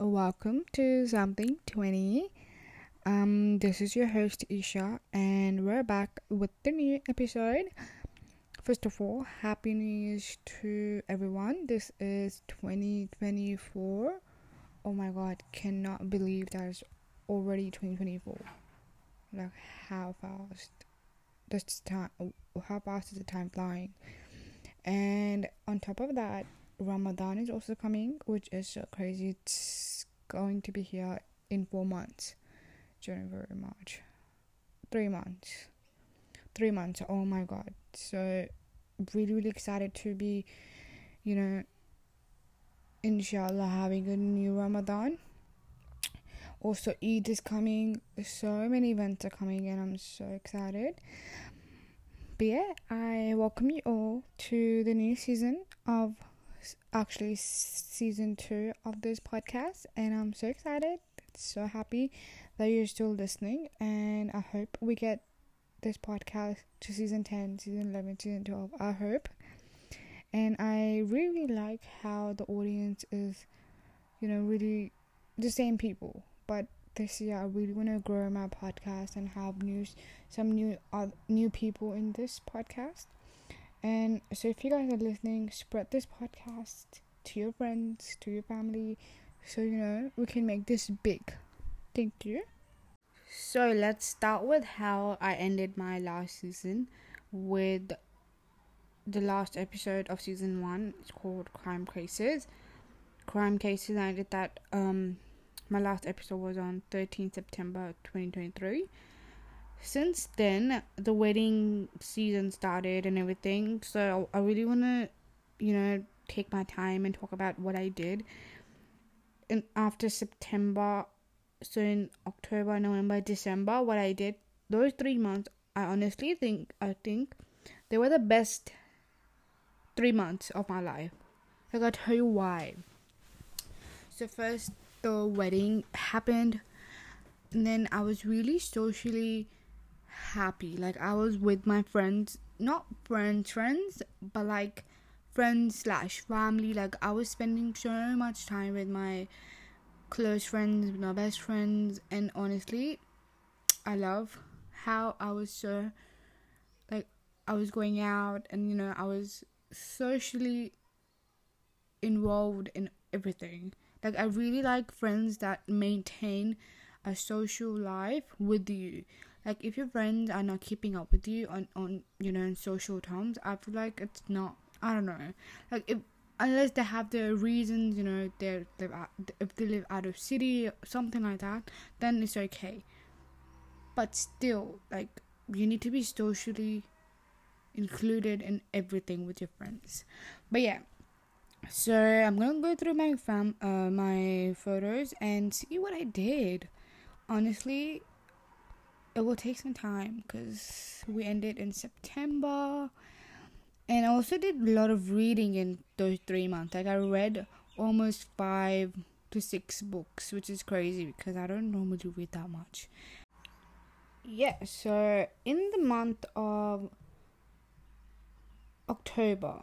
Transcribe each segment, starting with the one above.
welcome to Something 20. Um, this is your host Isha, and we're back with the new episode. First of all, Happy New Year's to everyone. This is 2024. Oh my god, cannot believe that it's already 2024. Like, how fast? This time, how fast is the time flying? And on top of that, Ramadan is also coming, which is so crazy. It's going to be here in four months January, March. Three months. Three months. Oh my god. So, really, really excited to be, you know, inshallah, having a new Ramadan. Also, Eid is coming. So many events are coming, and I'm so excited. But yeah, I welcome you all to the new season of actually season two of this podcast, and I'm so excited, so happy that you're still listening, and I hope we get this podcast to season 10, season 11, season 12. I hope. And I really like how the audience is, you know, really the same people. But this year, I really want to grow my podcast and have news, some new uh, new people in this podcast. And so, if you guys are listening, spread this podcast to your friends, to your family, so you know we can make this big. Thank you. So, let's start with how I ended my last season with the last episode of season one. It's called Crime Cases. Crime Cases, I did that. Um, my last episode was on 13 September 2023 since then the wedding season started and everything so i really want to you know take my time and talk about what i did. And after september so in october november december what i did those three months i honestly think i think they were the best three months of my life. Like i'll tell you why. So first the wedding happened and then i was really socially happy. Like I was with my friends, not friends, friends, but like friends slash family. Like I was spending so much time with my close friends, my best friends, and honestly, I love how I was so like I was going out and you know I was socially involved in everything. Like I really like friends that maintain a social life with you like if your friends are not keeping up with you on on you know in social terms i feel like it's not i don't know. Like if unless they have their reasons you know they're, they're if they live out of city something like that then it's okay. But still like you need to be socially included in everything with your friends. But yeah so i'm gonna go through my fam uh my photos and see what i did. Honestly it will take some time because we ended in September. And I also did a lot of reading in those three months. Like I read almost five to six books, which is crazy because I don't normally read that much. Yeah, so in the month of October,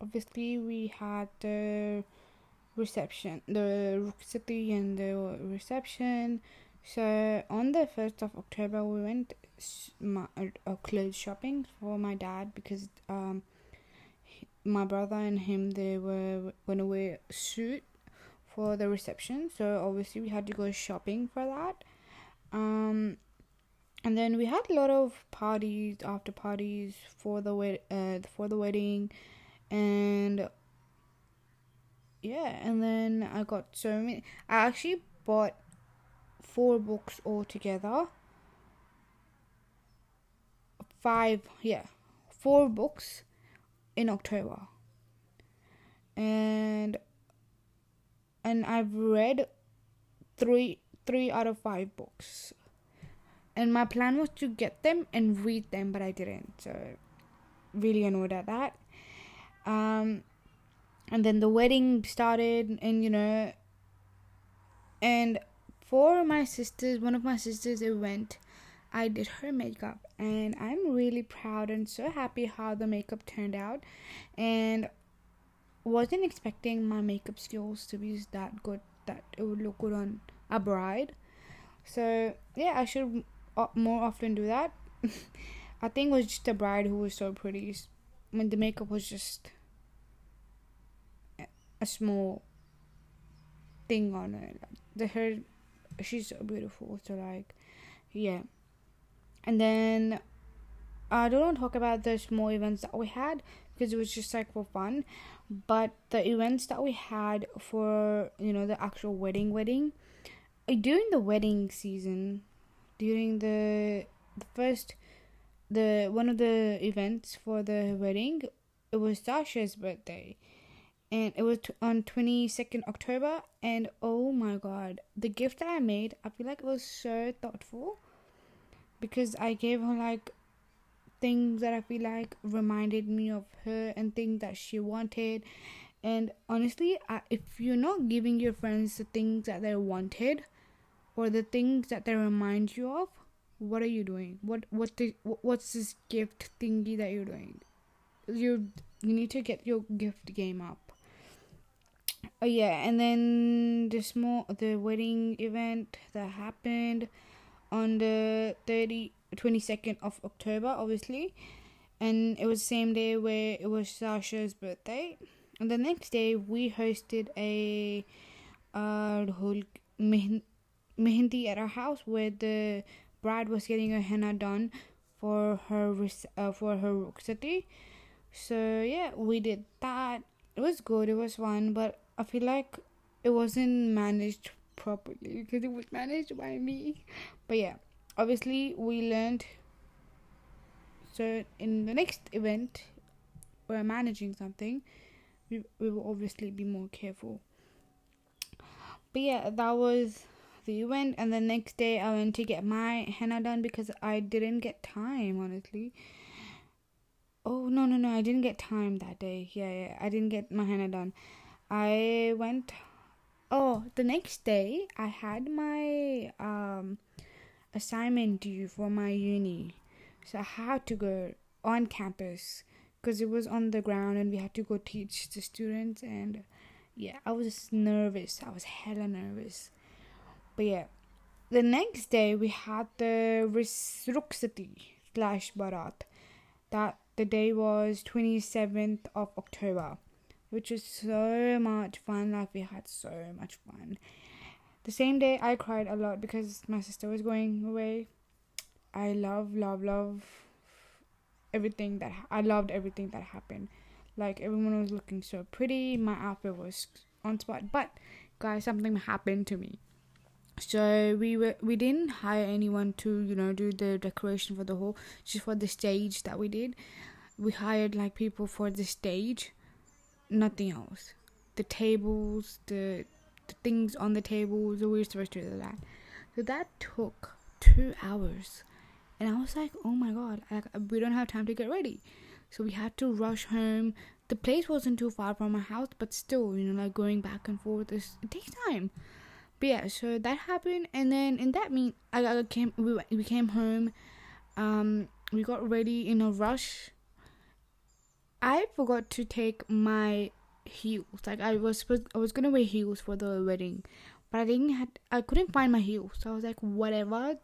obviously we had the reception, the city and the reception so on the first of October, we went my, uh, clothes shopping for my dad because um my brother and him they were gonna wear suit for the reception. So obviously we had to go shopping for that. Um, and then we had a lot of parties after parties for the wed- uh for the wedding, and yeah, and then I got so many. I actually bought four books altogether. Five, yeah, four books in October. And and I've read three three out of five books. And my plan was to get them and read them, but I didn't. So really annoyed at that. Um and then the wedding started and you know and for my sisters, one of my sisters, it went. I did her makeup, and I'm really proud and so happy how the makeup turned out. And wasn't expecting my makeup skills to be that good that it would look good on a bride. So yeah, I should more often do that. I think it was just the bride who was so pretty. When the makeup was just a small thing on it. The hair, she's so beautiful. So like, yeah. And then I don't want to talk about the small events that we had because it was just like for fun. But the events that we had for you know the actual wedding, wedding, uh, during the wedding season, during the the first the one of the events for the wedding, it was Sasha's birthday and it was t- on 22nd October and oh my god the gift that I made I feel like it was so thoughtful because I gave her like things that I feel like reminded me of her and things that she wanted. And honestly I, if you're not giving your friends the things that they wanted or the things that they remind you of what are you doing? What what the what's this gift thingy that you're doing? You you need to get your gift game up oh yeah and then the small the wedding event that happened on the 30 22nd of october obviously. And it was the same day where it was sasha's birthday. And the next day we hosted a uh whole mehendi at our house where the bride was getting her henna done for her uh, for her rukhsati so yeah we did that. It was good. It was fun but I feel like it wasn't managed properly because it was managed by me. But yeah, obviously we learned. So in the next event, we're managing something. We we will obviously be more careful. But yeah, that was the event, and the next day I went to get my henna done because I didn't get time honestly. Oh no no no! I didn't get time that day. Yeah yeah, I didn't get my henna done. I went oh the next day I had my um assignment due for my uni. So I had to go on campus because it was on the ground and we had to go teach the students and yeah, I was nervous. I was hella nervous. But yeah, the next day we had the Rukhsati slash Barat. That the day was 27th of October which was so much fun. Like we had so much fun. The same day I cried a lot because my sister was going away. I love, love, love everything that I loved everything that happened. Like everyone was looking so pretty. My outfit was on spot. But guys, something happened to me. So we were we didn't hire anyone to you know do the decoration for the whole just for the stage that we did. We hired like people for the stage nothing else. The tables, the, the things on the tables, we were supposed to do that. So that took two hours. And I was like, oh my god, like, we don't have time to get ready. So we had to rush home. The place wasn't too far from my house, but still, you know, like going back and forth, is, it takes time. But yeah, so that happened, and then in that mean, I, I came, we we came home, um, we got ready in a rush, I forgot to take my heels. Like I was supposed, I was gonna wear heels for the wedding, but I didn't had I couldn't find my heels. So I was like, whatever.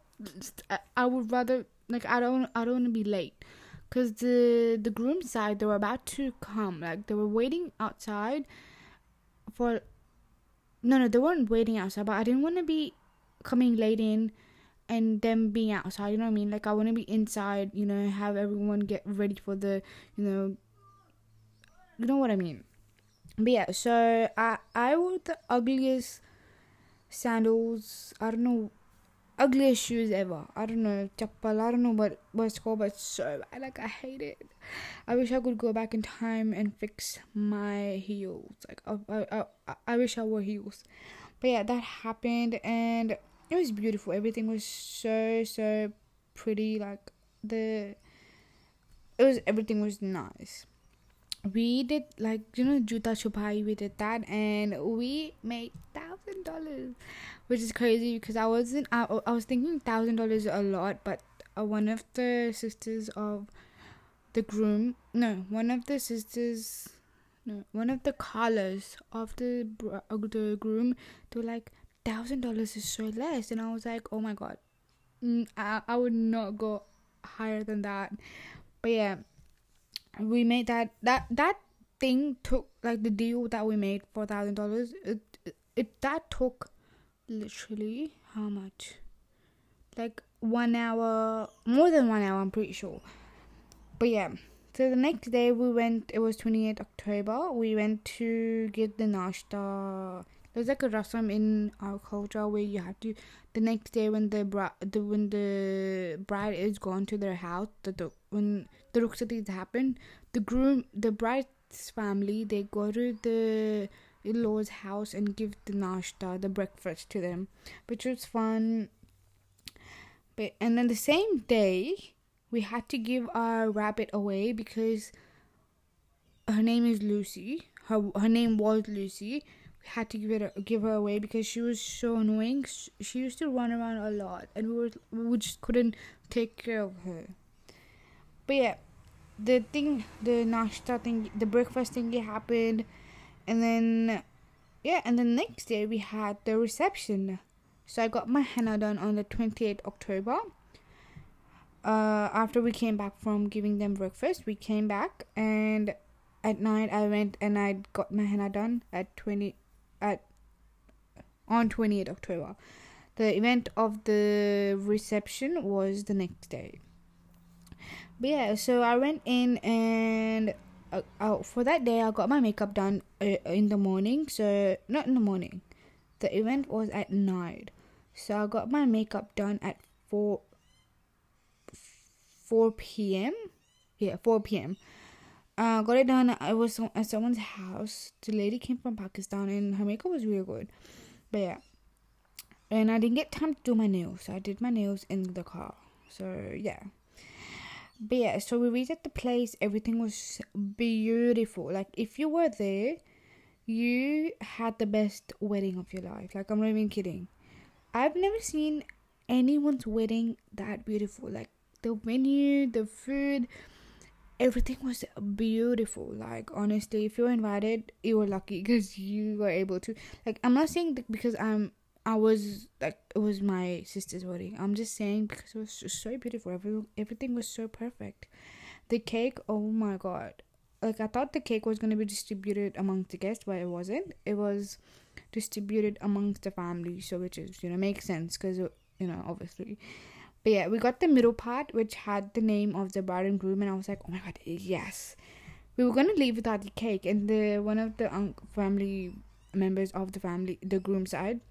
I, would rather like I don't I don't want to be late, cause the the groom side they were about to come. Like they were waiting outside for. No, no, they weren't waiting outside, but I didn't want to be coming late in and them being outside. You know what I mean? Like I want to be inside. You know, have everyone get ready for the you know you know what I mean. But yeah, so I I wore the ugliest sandals. I don't know, ugliest shoes ever. I don't know, chappal. I don't know what what it's called, but so bad. Like I hate it. I wish I could go back in time and fix my heels. Like I I I, I wish I wore heels. But yeah, that happened and it was beautiful. Everything was so so pretty. Like the it was everything was nice we did like you know juta chupai we did that and we made thousand dollars which is crazy because i wasn't i, I was thinking thousand dollars a lot but uh, one of the sisters of the groom no one of the sisters no, one of the colors of the uh, the groom. They were like thousand dollars is so less, and I was like, oh my god, mm, I I would not go higher than that. But yeah, we made that that that thing took like the deal that we made for thousand dollars. It, it that took literally how much? Like one hour, more than one hour. I'm pretty sure. But yeah. So the next day we went. It was 28 October. We went to get the nashta. There's like a rasam in our culture where you have to the next day when the bride the when the bride is gone to their house the, the when the rukhsati happen the groom the bride's family they go to the in-laws house and give the nashta the breakfast to them which was fun but and then the same day we had to give our rabbit away because her name is Lucy her her name was Lucy we had to give it give her away because she was so annoying. She used to run around a lot, and we were we just couldn't take care of her. But yeah, the thing, the nashta thing, the breakfast thing happened, and then yeah, and the next day we had the reception. So I got my henna done on the twenty eighth October. Uh, after we came back from giving them breakfast, we came back and at night I went and I got my henna done at 20 at on 28th October. The event of the reception was the next day. But yeah, so I went in and uh, uh, for that day I got my makeup done uh, in the morning. So not in the morning. The event was at night. So I got my makeup done at 4 4 p.m. Yeah, 4 p.m. Uh, got it done. I was at someone's house. The lady came from Pakistan and her makeup was really good. But yeah. And I didn't get time to do my nails. So I did my nails in the car. So yeah. But yeah, so we reached at the place. Everything was beautiful. Like if you were there, you had the best wedding of your life. Like I'm not even kidding. I've never seen anyone's wedding that beautiful. Like the venue, the food, everything was beautiful like honestly if you were invited you were lucky because you were able to like i'm not saying because i'm i was like it was my sister's wedding. I'm just saying because it was just so beautiful. Everything, everything was so perfect. The cake oh my god. Like i thought the cake was going to be distributed amongst the guests but it wasn't. It was distributed amongst the family so which is you know makes sense because uh, you know obviously. But yeah, we got the middle part, which had the name of the bride and groom, and I was like, oh my god, yes. We were gonna leave without the cake, and the one of the family members of the family, the groom side,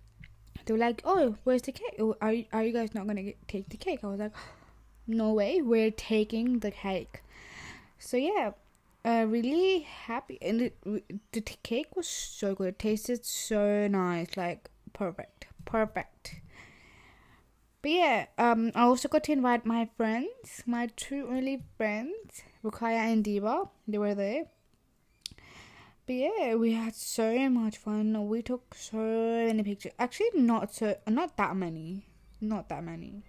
they were like, oh, where's the cake? Oh, are are you guys not gonna get, take the cake? I was like, no way, we're taking the cake. So yeah, uh, really happy, and it, the cake was so good. It tasted so nice, like perfect, perfect. But yeah, um, I also got to invite my friends, my two only friends, Rukaya and Diva. They were there. But yeah, we had so much fun. We took so many pictures. Actually, not so, not that many, not that many.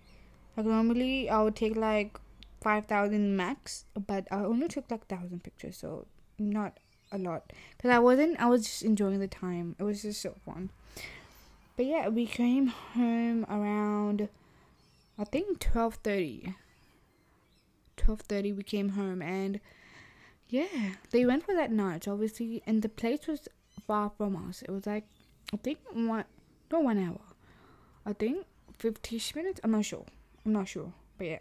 Like normally, I would take like five thousand max, but I only took like thousand pictures, so not a lot. Cause I wasn't, I was just enjoying the time. It was just so fun. But yeah, we came home around I think 12:30. 12:30 we came home and yeah, they went for that night obviously and the place was far from us. It was like I think one not one hour. I think 50 minutes. I'm not sure. I'm not sure. But yeah.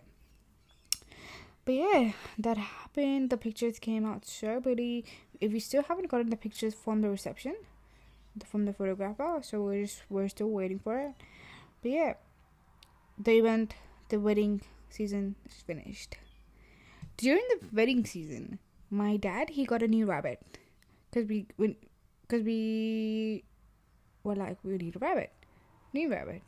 But yeah, that happened. The pictures came out so pretty. If you still haven't gotten the pictures from the reception, from the photographer, so we're just we're still waiting for it. But yeah, the event, the wedding season is finished. During the wedding season, my dad he got a new rabbit, cause we when, cause we were like we need a rabbit, new rabbit.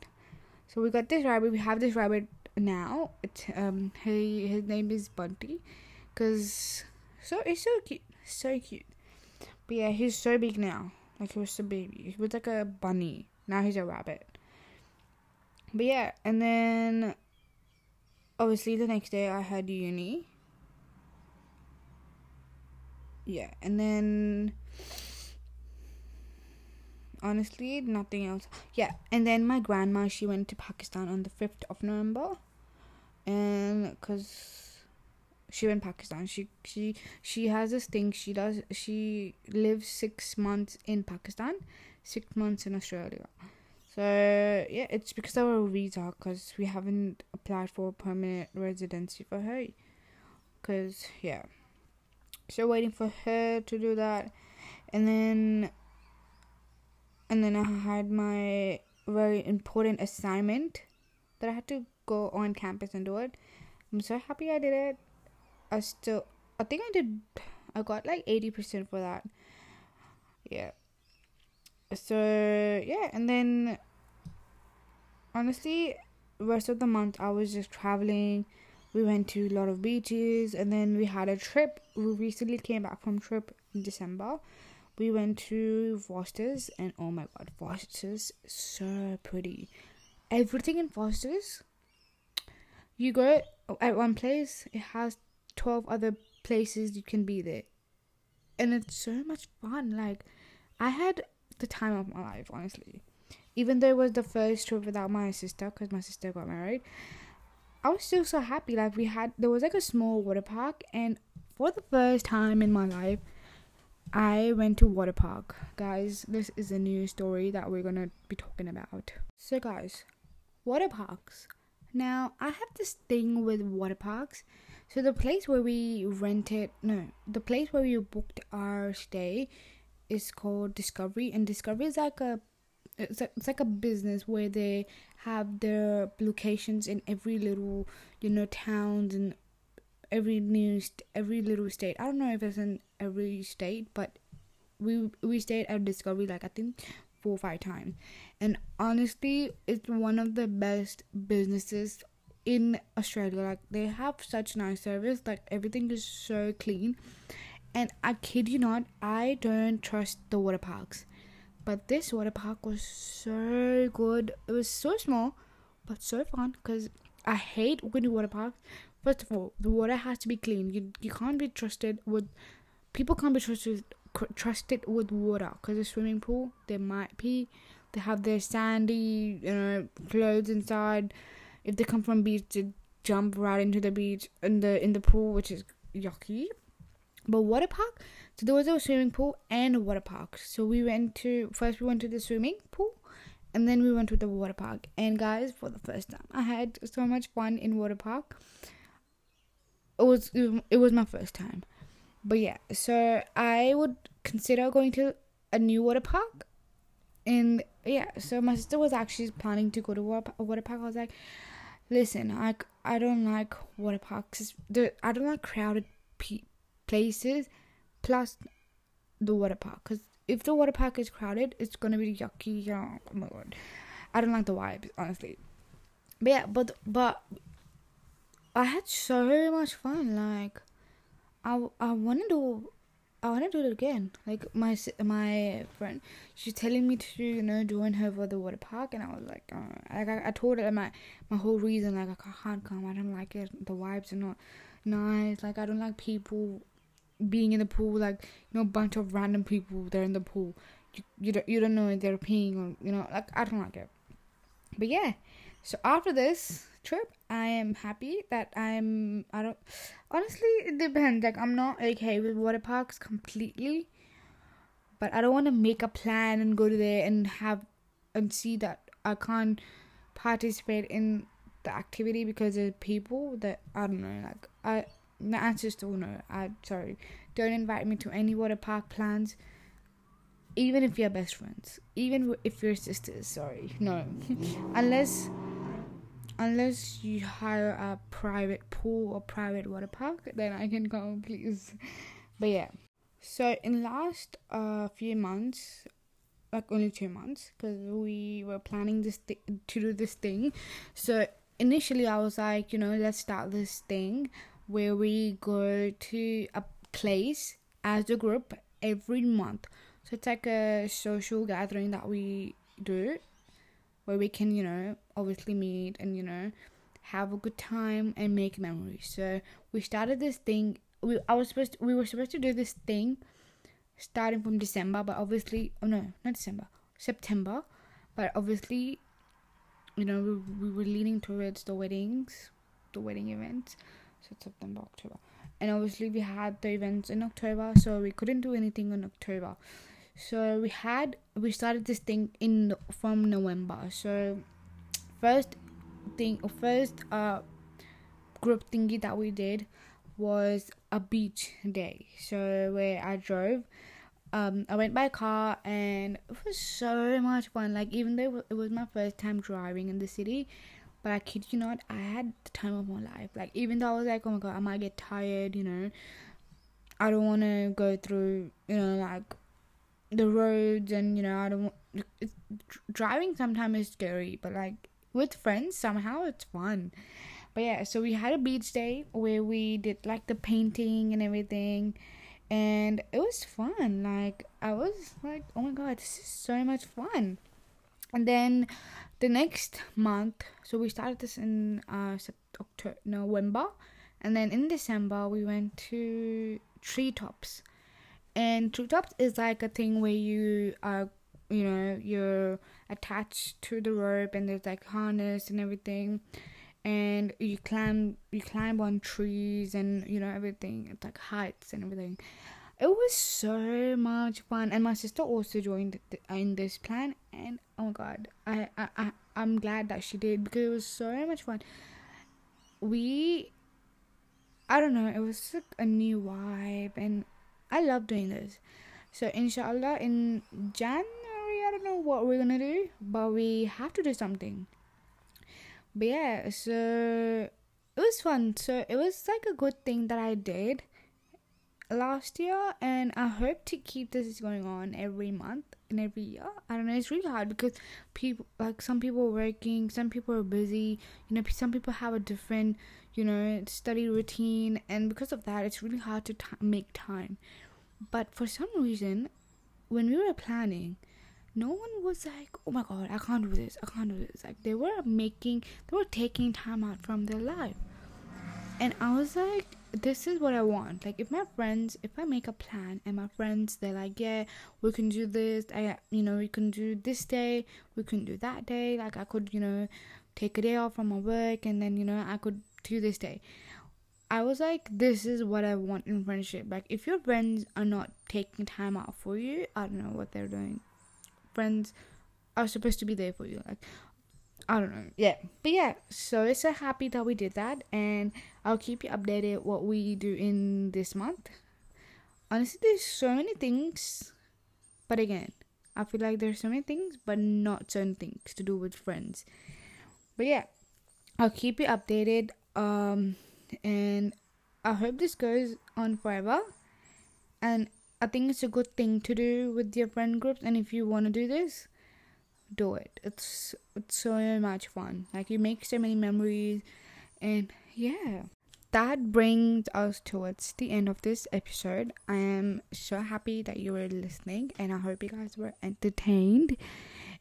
So we got this rabbit. We have this rabbit now. It's um he his name is Bunty, cause so it's so cute, so cute. But yeah, he's so big now. Like he was a baby. He was like a bunny. Now he's a rabbit. But yeah, and then obviously the next day I had uni. Yeah, and then honestly nothing else. Yeah and then my grandma she went to pakistan on the 5th of november and because she went to pakistan. She she she has this thing she does she lives six months in pakistan six months in australia. So yeah it's because of our visa because we haven't applied for permanent residency for her because yeah so waiting for her to do that and then and then I had my very important assignment that I had to go on campus and do it. I'm so happy I did it. I still, I think I did, I got like 80% for that. Yeah. So, yeah, and then honestly, rest of the month I was just traveling. We went to a lot of beaches and then we had a trip. We recently came back from trip in December we went to Forster's and oh my god, Forster's so pretty. Everything in Forster's, you go at one place, it has 12 other places you can be there. And it's so much fun. Like, I had the time of my life, honestly. Even though it was the first trip without my sister, because my sister got married, I was still so happy. Like, we had, there was like a small water park, and for the first time in my life, I went to water park. Guys, this is a new story that we're to be talking about. So guys, water parks. Now, I have this thing with water parks. So the place where we rented, no, the place where we booked our stay is called Discovery and Discovery is like a it's, a, it's like a business where they have their locations in every little you know towns and every new st- every little state. I don't know if it's in every state, but we we stayed at Discovery like I think four or five times, and honestly, it's one of the best businesses in Australia. Like they have such nice service. Like everything is so clean, and I kid you not, I don't trust the water parks, but this water park was so good. It was so small, but so fun because I hate to water parks First of all, the water has to be clean. You you can't be trusted with people can't be trusted trusted with water because the swimming pool they might be they have their sandy you know clothes inside. If they come from beach, they jump right into the beach in the in the pool, which is yucky. But water park, so there was a swimming pool and a water park. So we went to first we went to the swimming pool and then we went to the water park. And guys, for the first time, I had so much fun in water park it was it was my first time. But yeah, so I would consider going to a new water park. And yeah, so my sister was actually planning to go to a water park. I was like, listen, I, I don't like water parks. I don't like crowded pe- places plus the water park. Because if the water park is crowded, it's to be yucky. Oh my god. I don't like the vibes, honestly. But yeah, but but I had so much fun. Like, I I want to do. I want to do it again. Like my my friend, she's telling me to you know join her for the water park, and I was like, uh, like I, I told her my my whole reason like I can't come. I don't like it. The vibes are not nice. Like I don't like people being in the pool. Like you know, bunch of random people they're in the pool. You you don't you don't know if they're peeing or you know like I don't like it. But yeah, so after this trip, I am happy that I'm. I don't. Honestly, it depends. Like I'm not okay with water parks completely, but I don't want to make a plan and go to there and have and see that I can't participate in the activity because of people that I don't know. Like I, the answer is still no. I sorry. Don't invite me to any water park plans even if you're best friends, even if you're sisters, sorry, no, unless unless you hire a private pool or private water park, then I can go, please. But yeah, so in last uh few months, like only two months, because we were planning this th- to do this thing. So initially, I was like, you know, let's start this thing where we go to a place as a group every month. So it's like a social gathering that we do where we can, you know, obviously meet and, you know, have a good time and make memories. So we started this thing. We I was supposed to, we were supposed to do this thing starting from December, but obviously, oh no, not December, September, but obviously, you know, we, we were leaning towards the weddings, the wedding events, so September, October, and obviously we had the events in October, so we couldn't do anything in October. So we had we started this thing in from November. So first thing, first uh group thingy that we did was a beach day. So where I drove, um, I went by car and it was so much fun. Like even though it was my first time driving in the city, but I kid you not, I had the time of my life. Like even though I was like, oh my god, I might get tired, you know. I don't want to go through, you know, like the roads and you know I don't. It's, driving sometimes is scary, but like with friends somehow it's fun. But yeah, so we had a beach day where we did like the painting and everything, and it was fun. Like I was like, oh my god, this is so much fun. And then the next month, so we started this in uh October, November, and then in December we went to treetops. And treetops is like a thing where you are, you know, you're attached to the rope and there's like harness and everything and you climb you climb on trees and you know everything it's like heights and everything it was so much fun. And my sister also joined in this plan. And oh my god I, I i i'm glad that she did because it was so much fun. We i don't know it was like a new vibe. And i love doing this. So inshallah in january i don't know what we're gonna do but we have to do something. But yeah, so it was fun. So it was like a good thing that I did last year, and I hope to keep this going on every month and every year. I don't know, it's really hard because people like some people are working, some people are busy, you know, some people have a different, you know, study routine, and because of that, it's really hard to t- make time. But for some reason, when we were planning, no one was like, oh my god, I can't do this, I can't do this. Like, they were making, they were taking time out from their life. And I was like, this is what I want. Like, if my friends, if I make a plan and my friends, they're like, yeah, we can do this, I, you know, we can do this day, we can do that day. Like, I could, you know, take a day off from my work and then, you know, I could do this day. I was like, this is what I want in friendship. Like, if your friends are not taking time out for you, I don't know what they're doing friends are supposed to be there for you. Like, I don't know. Yeah. But yeah, so it's so happy that we did that and I'll keep you updated what we do in this month. Honestly, there's so many things. But again, I feel like there's so many things, but not certain things to do with friends. But yeah, I'll keep you updated. Um and I hope this goes on forever. And I think it's a good thing to do with your friend groups, and if you want to do this, do it. It's it's so much fun. Like you make so many memories, and yeah. That brings us towards the end of this episode. I am so happy that you were listening, and I hope you guys were entertained.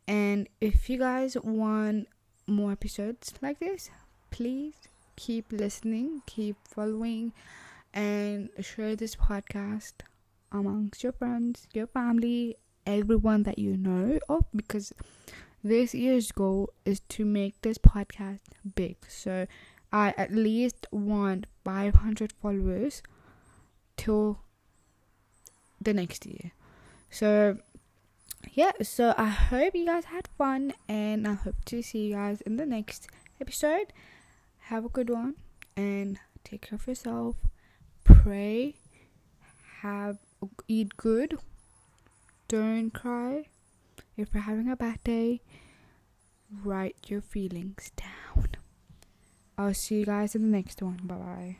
And if you guys want more episodes like this, please keep listening, keep following, and share this podcast amongst your friends, your family, everyone that you know of because this year's goal is to make this podcast big. So I at least want 500 followers till the next year. So yeah, so I hope you guys had fun and I hope to see you guys in the next episode. Have a good one and take care of yourself. Pray. Have eat good. Don't cry. If you're having a bad day, write your feelings down. I'll see you guys in the next one. Bye bye.